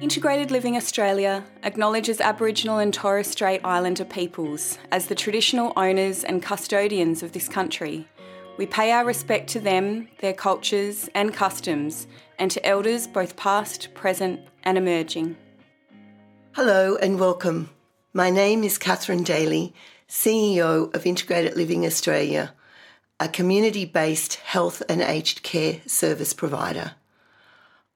Integrated Living Australia acknowledges Aboriginal and Torres Strait Islander peoples as the traditional owners and custodians of this country. We pay our respect to them, their cultures and customs, and to elders both past, present, and emerging. Hello and welcome. My name is Catherine Daly, CEO of Integrated Living Australia, a community based health and aged care service provider.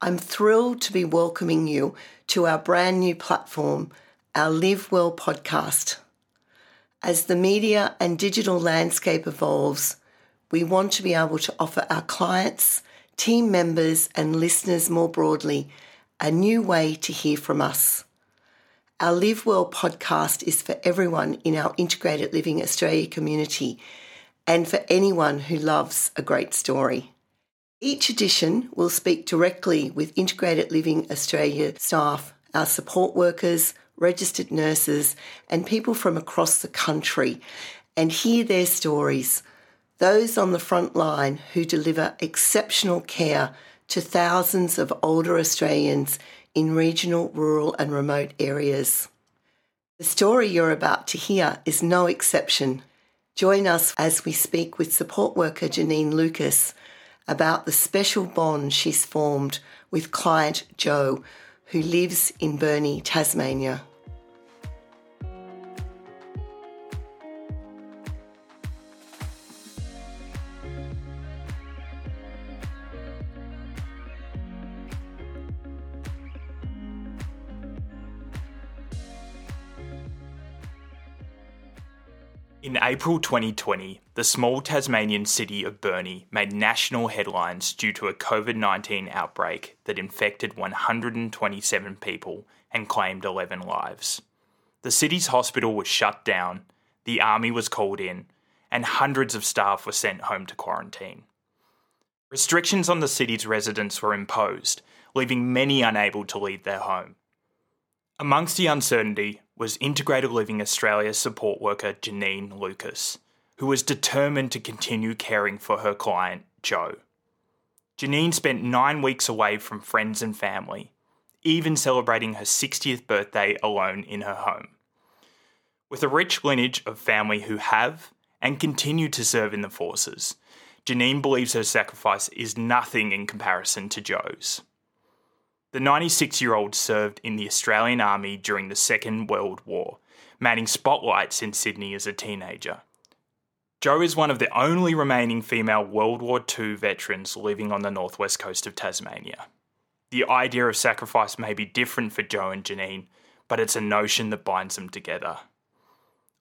I'm thrilled to be welcoming you to our brand new platform, our Live Well podcast. As the media and digital landscape evolves, we want to be able to offer our clients, team members, and listeners more broadly a new way to hear from us. Our Live Well podcast is for everyone in our Integrated Living Australia community and for anyone who loves a great story. Each edition will speak directly with Integrated Living Australia staff, our support workers, registered nurses, and people from across the country and hear their stories. Those on the front line who deliver exceptional care to thousands of older Australians in regional, rural, and remote areas. The story you're about to hear is no exception. Join us as we speak with support worker Janine Lucas about the special bond she's formed with client Jo, who lives in Burnie, Tasmania. In April 2020, the small Tasmanian city of Burnie made national headlines due to a COVID 19 outbreak that infected 127 people and claimed 11 lives. The city's hospital was shut down, the army was called in, and hundreds of staff were sent home to quarantine. Restrictions on the city's residents were imposed, leaving many unable to leave their home. Amongst the uncertainty was Integrated Living Australia support worker Janine Lucas, who was determined to continue caring for her client, Jo. Janine spent nine weeks away from friends and family, even celebrating her 60th birthday alone in her home. With a rich lineage of family who have and continue to serve in the forces, Janine believes her sacrifice is nothing in comparison to Jo's. The 96 year old served in the Australian Army during the Second World War, manning spotlights in Sydney as a teenager. Jo is one of the only remaining female World War II veterans living on the northwest coast of Tasmania. The idea of sacrifice may be different for Jo and Janine, but it's a notion that binds them together.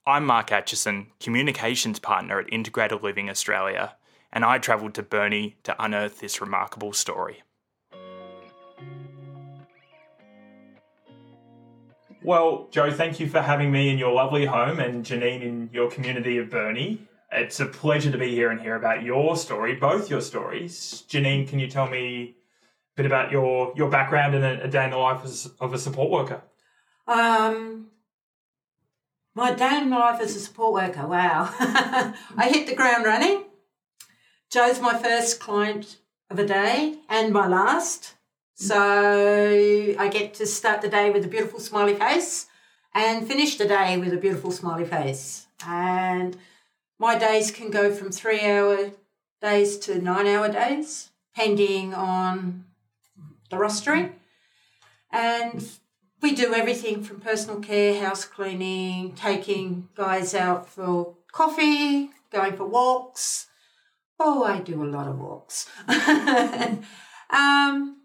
I'm Mark Atchison, Communications Partner at Integrated Living Australia, and I travelled to Burnie to unearth this remarkable story. Well, Jo, thank you for having me in your lovely home and Janine in your community of Burnie. It's a pleasure to be here and hear about your story, both your stories. Janine, can you tell me a bit about your, your background and a, day in the life as, of a support worker? Um, my day in my life as a support worker, wow. I hit the ground running. Jo's my first client of a day and my last. So I get to start the day with a beautiful smiley face and finish the day with a beautiful smiley face. And my days can go from three hour days to nine hour days, depending on the rostering. And we do everything from personal care, house cleaning, taking guys out for coffee, going for walks. Oh, I do a lot of walks. um,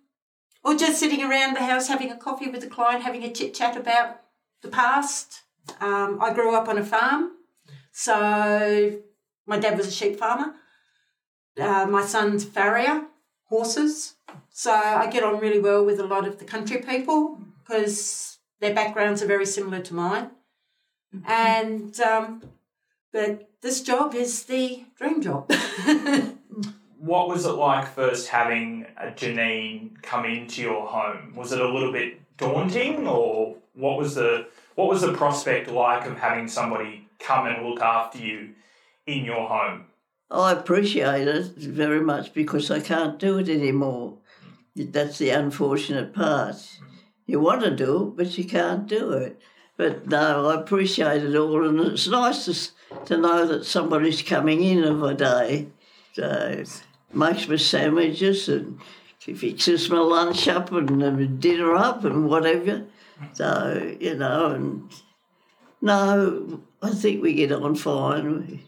or just sitting around the house having a coffee with the client, having a chit chat about the past. Um, I grew up on a farm, so my dad was a sheep farmer. Uh, my son's farrier, horses. So I get on really well with a lot of the country people because their backgrounds are very similar to mine. And um, but this job is the dream job. what was it like first having a Janine come into your home? Was it a little bit daunting, or what was the what was the prospect like of having somebody come and look after you in your home? I appreciate it very much because I can't do it anymore. That's the unfortunate part. You want to do it, but you can't do it. But no, I appreciate it all, and it's nice to, to know that somebody's coming in of a day. So makes me sandwiches and she fixes my lunch up and uh, dinner up and whatever. So you know, and no, I think we get on fine.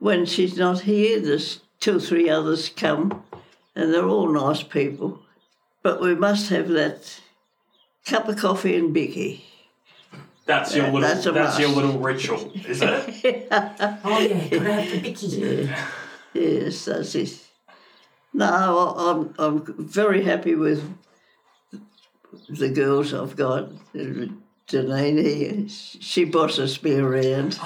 When she's not here, there's two or three others come, and they're all nice people. But we must have that cup of coffee and bicky. That's your little. that's That's, your little ritual, is it? Oh yeah, gotta have the bicky. Yes, that's it. No, I- I'm I'm very happy with the girls I've got. Janine she bosses me around.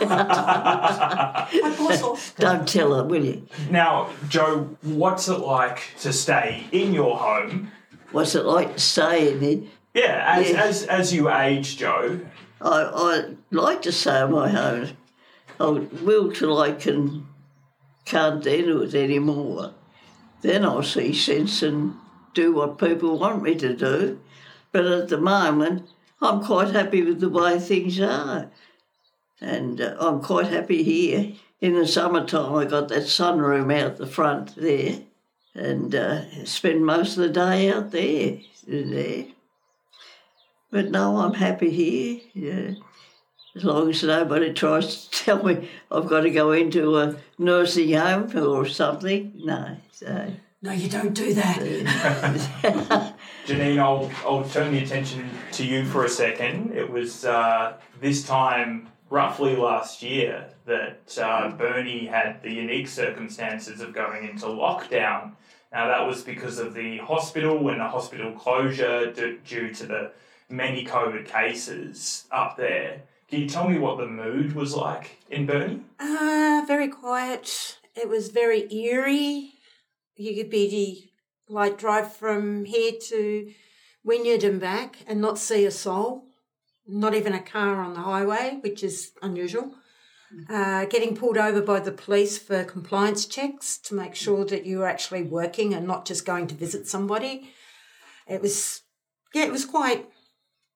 My boss Oscar. Don't tell her, will you? now, Jo, what's it like to stay in your home? What's it like to stay in it? Yeah, as Yeah. as as you age, Jo. I, I like to stay in my home. I will till I can can't do it anymore. Then I'll see sense and do what people want me to do. But at the moment, I'm quite happy with the way things are. And uh, I'm quite happy here. In the summertime, I got that sunroom out the front there and uh, spend most of the day out there. there. But no, I'm happy here. Yeah. As long as nobody tries to tell me I've got to go into a nursing home or something. No. So, No, you don't do that. Janine, I'll, I'll turn the attention to you for a second. It was uh, this time, roughly last year, that uh, Burnie had the unique circumstances of going into lockdown. Now, that was because of the hospital and the hospital closure d- due to the many COVID cases up there. Can you tell me what the mood was like in Burnie? Uh, very quiet. It was very eerie. You could be like drive from here to Wynyard and back and not see a soul, not even a car on the highway, which is unusual. Uh, getting pulled over by the police for compliance checks to make sure that you were actually working and not just going to visit somebody. It was, yeah, it was quite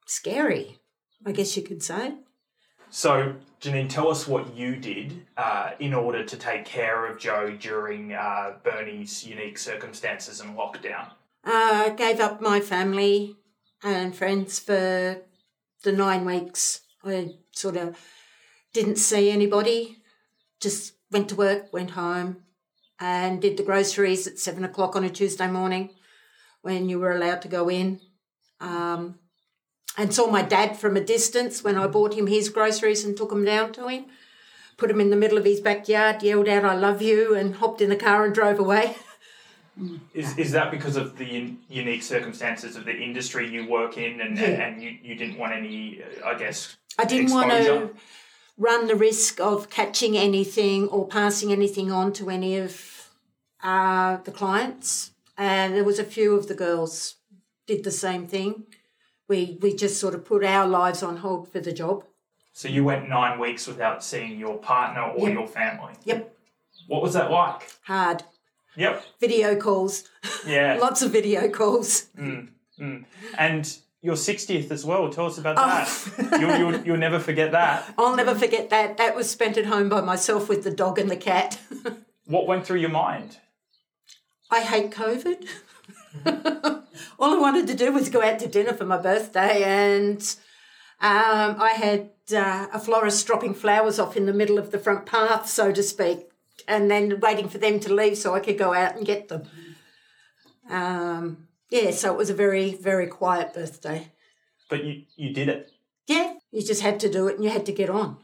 scary, I guess you could say. So, Janine, tell us what you did uh, in order to take care of Jo during uh, Burnie's unique circumstances and lockdown. Uh, gave up my family and friends for the nine weeks. I sort of didn't see anybody, just went to work, went home, and did the groceries at seven o'clock on a Tuesday morning when you were allowed to go in. Um, and saw my dad from a distance when I bought him his groceries and took them down to him. Put him in the middle of his backyard, yelled out, I love you, and hopped in the car and drove away. Is, is that because of the unique circumstances of the industry you work in and, Yeah. and you, you didn't want any, uh, I guess, I didn't want to run the risk of catching anything or passing anything on to any of uh, the clients. And there was a few of the girls did the same thing. We we just sort of put our lives on hold for the job. So you went nine weeks without seeing your partner or Yep. your family. Yep, What was that like? hard Yep. video calls, Yeah. lots of video calls. Mm, mm. and your 60th as well. Tell us about Oh. that. you'll, you'll, you'll never forget that. I'll never forget that. That was spent at home by myself with the dog and the cat. What went through your mind? I hate COVID. All I wanted to do was go out to dinner for my birthday, and um, I had uh, a florist dropping flowers off in the middle of the front path, so to speak, and then waiting for them to leave so I could go out and get them. Um, yeah, so it was a very, very quiet birthday. But you, you did it. Yeah, you just had to do it and you had to get on.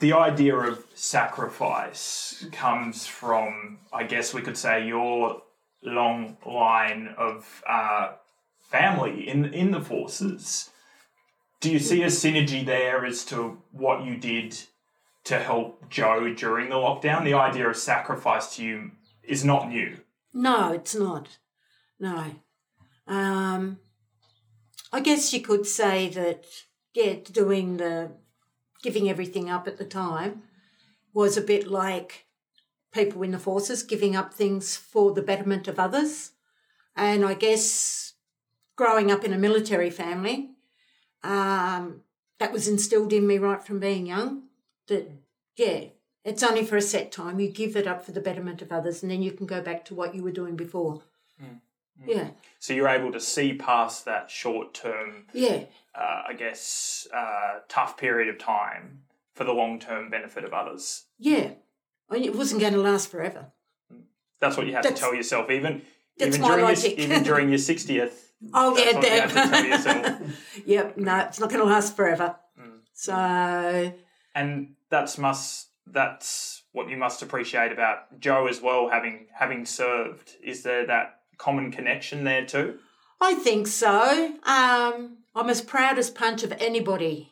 The idea of sacrifice comes from, I guess we could say, your long line of uh, family in in the forces. Do you see a synergy there as to what you did to help Jo during the lockdown? The idea of sacrifice to you is not new. No, it's not. No. Um, I guess you could say that, yeah, doing the giving everything up at the time was a bit like people in the forces giving up things for the betterment of others. And I guess growing up in a military family, um, that was instilled in me right from being young. That yeah, it's only for a set time. You give it up for the betterment of others, and then you can go back to what you were doing before. Yeah, So you're able to see past that short term, yeah, uh, I guess, uh, tough period of time for the long term benefit of others. yeah. It wasn't going to last forever. That's what you have That's- to tell yourself, even even during logic. your, even during your sixtieth. Oh yeah, what you have to tell damn. yourself. yep, no, it's not going to last forever. So and that's must that's what you must appreciate about Jo as well, having having served. Is there that common connection there too? I think so. Um, I'm as proud as punch of anybody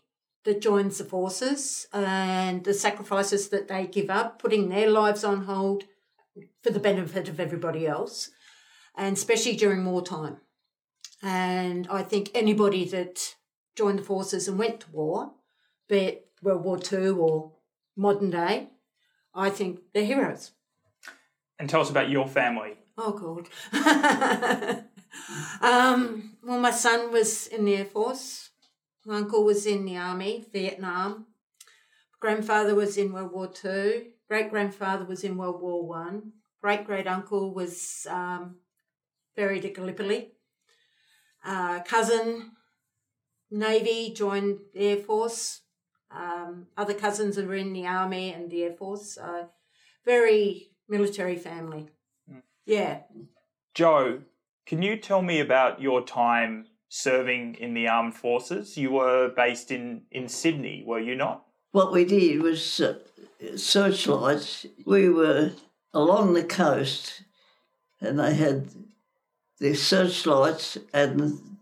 that joins the forces and the sacrifices that they give up, putting their lives on hold for the benefit of everybody else, and especially during wartime. And I think anybody that joined the forces and went to war, be it World War II or modern day, I think they're heroes. And tell us about your family. Oh God. um, well, my son was in the Air Force. My uncle was in the Army, Vietnam. Grandfather was in World War Two. Great grandfather was in World War One. Great great uncle was um, buried at Gallipoli. Uh, cousin, Navy, joined the Air Force. Um, other cousins are in the Army and the Air Force. So very military family. Yeah. Jo, can you tell me about your time serving in the armed forces? You were based in, in Sydney, were you not? What we did was uh, searchlights. We were along the coast and they had the searchlights and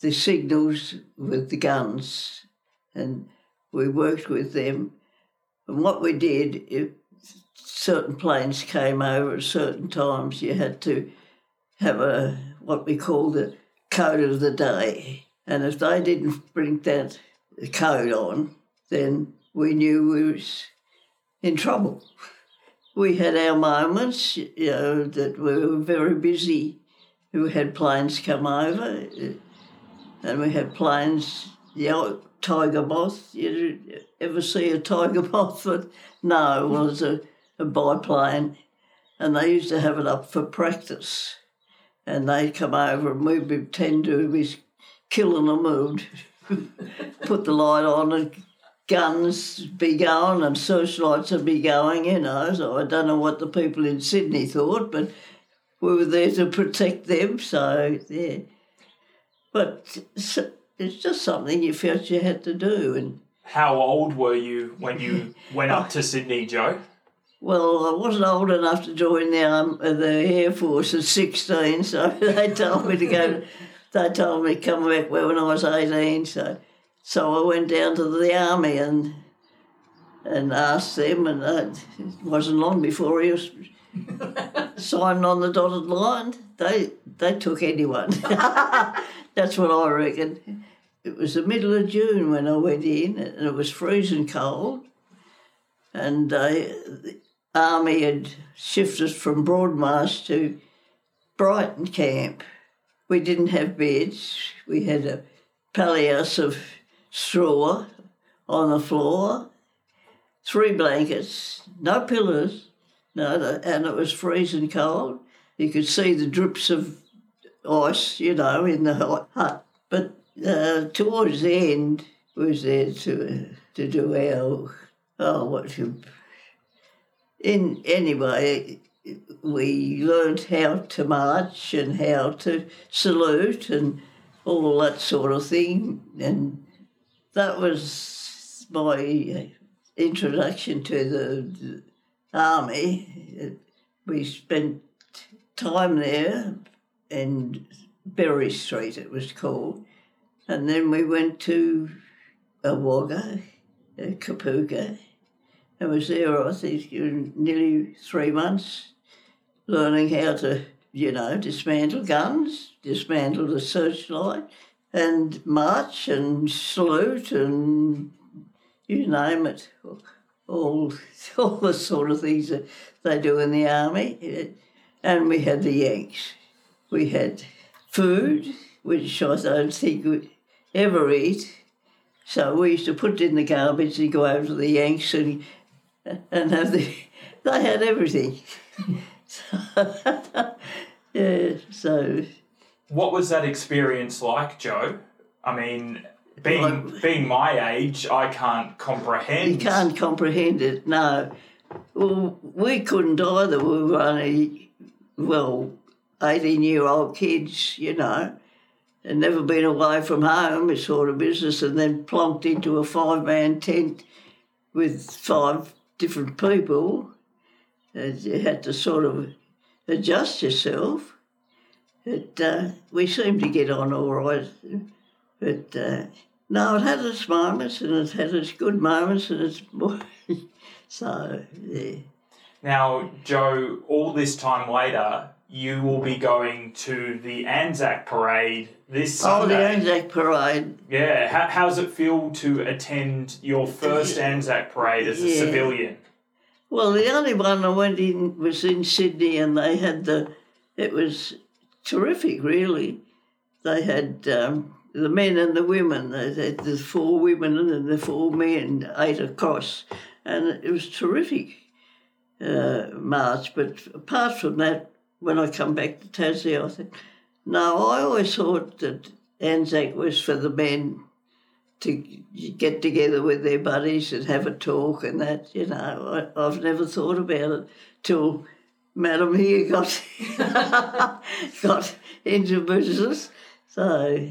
the signals with the guns. And we worked with them. And what we did, if certain planes came over at certain times, you had to have a what we called the code of the day. And if they didn't bring that code on, then we knew we was in trouble. We had our moments, you know, that we were very busy. We had planes come over, and we had planes, you know, tiger moth. You ever see a tiger moth? But no, it was a, a biplane, and they used to have it up for practice. And they'd come over, and we'd pretend to be killing a mood, put the light on, and guns be going and searchlights would be going, you know. So I don't know what the people in Sydney thought, but we were there to protect them. So yeah, but it's just something you felt you had to do. And How old were you when you went up to Sydney, Jo? Well, I wasn't old enough to join the um, the Air Force at sixteen, so they told me to go. They told me to come back when I was eighteen. So so I went down to the army and and asked them, and it wasn't long before he was signed on the dotted line. They they took anyone. That's what I reckon. It was the middle of June when I went in, and it was freezing cold. And uh, the army had shifted from Broadmarsh to Brighton camp. We didn't have beds. We had a palliasse of straw on the floor, three blankets, no pillows, no, and it was freezing cold. You could see the drips of ice, you know, in the hut. hut. But uh, towards the end, we was there to to do our oh what you in anyway. We learned how to march and how to salute and all that sort of thing, and that was my introduction to the, the army. We spent time there in Berry Street, it was called, and then we went to Awagga, uh, Kapuka, and was there, I think, nearly three months, learning how to, you know, dismantle guns, dismantle the searchlight, and march and salute and you name it, all all the sort of things that they do in the army. And we had the Yanks. We had food, which I don't think we ever eat. So we used to put it in the garbage and go over to the Yanks and, and have the. They had everything. yeah, so. What was that experience like, Jo? I mean, being being my age, I can't comprehend. You can't comprehend it, no. Well, we couldn't either. We were only, well, 18 year old kids, you know, and never been away from home, We sort of business, and then plonked into a five man tent with five different people. And you had to sort of adjust yourself. But uh, we seemed to get on all right. But uh, no, it had its moments and it had its good moments and it's so yeah. Now, Jo, all this time later, you will be going to the Anzac parade this Sunday. Oh, the Anzac parade. Yeah, how, how does it feel to attend your first Anzac parade as a Yeah. civilian? Well, the only one I went in was in Sydney, and they had the. It was terrific, really. They had um, the men and the women. They had the four women and then the four men, eight across, and it was terrific uh, march. But apart from that, when I come back to Tassie, I think no. I always thought that Anzac was for the men to get together with their buddies and have a talk and that, you know. I, I've never thought about it till Madam here got got into business. So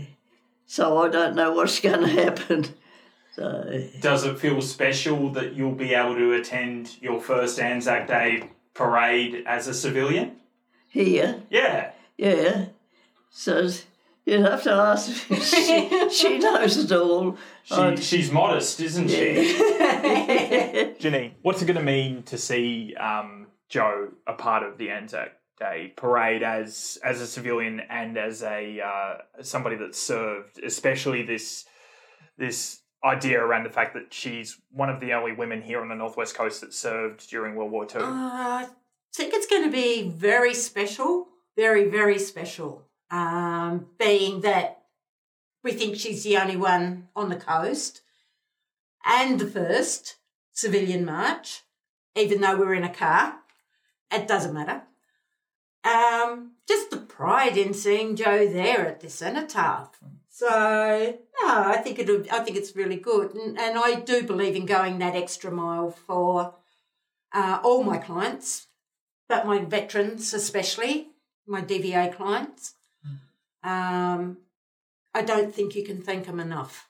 so I don't know what's going to happen. So Does it feel special that you'll be able to attend your first Anzac Day parade as a civilian? Here, Yeah. yeah. So you'd have to ask. she, she knows it all. She, she's modest, isn't she? Janine, what's it going to mean to see um, Jo a part of the Anzac Day parade as as a civilian and as a uh, somebody that served, especially this this idea around the fact that she's one of the only women here on the northwest coast that served during World War Two. Uh, I think it's going to be very special, very, very special. Um, being that we think she's the only one on the coast and the first civilian march, even though we're in a car. It doesn't matter. Um, just the pride in seeing Jo there at the cenotaph. So no, I think it'll. I think it's really good, and, and I do believe in going that extra mile for uh, all my clients, but my veterans especially, my DVA clients. Um, I don't think you can thank them enough.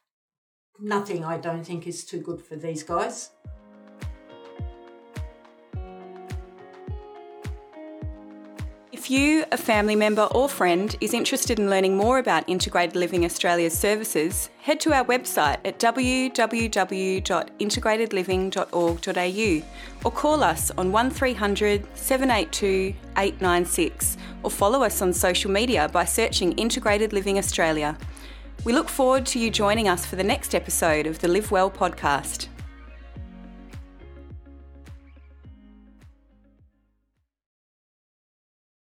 Nothing I don't think is too good for these guys. If you, a family member or friend, is interested in learning more about Integrated Living Australia's services, head to our website at www.integratedliving.org.au or call us on 1300 782 896 or follow us on social media by searching Integrated Living Australia. We look forward to you joining us for the next episode of the Live Well podcast.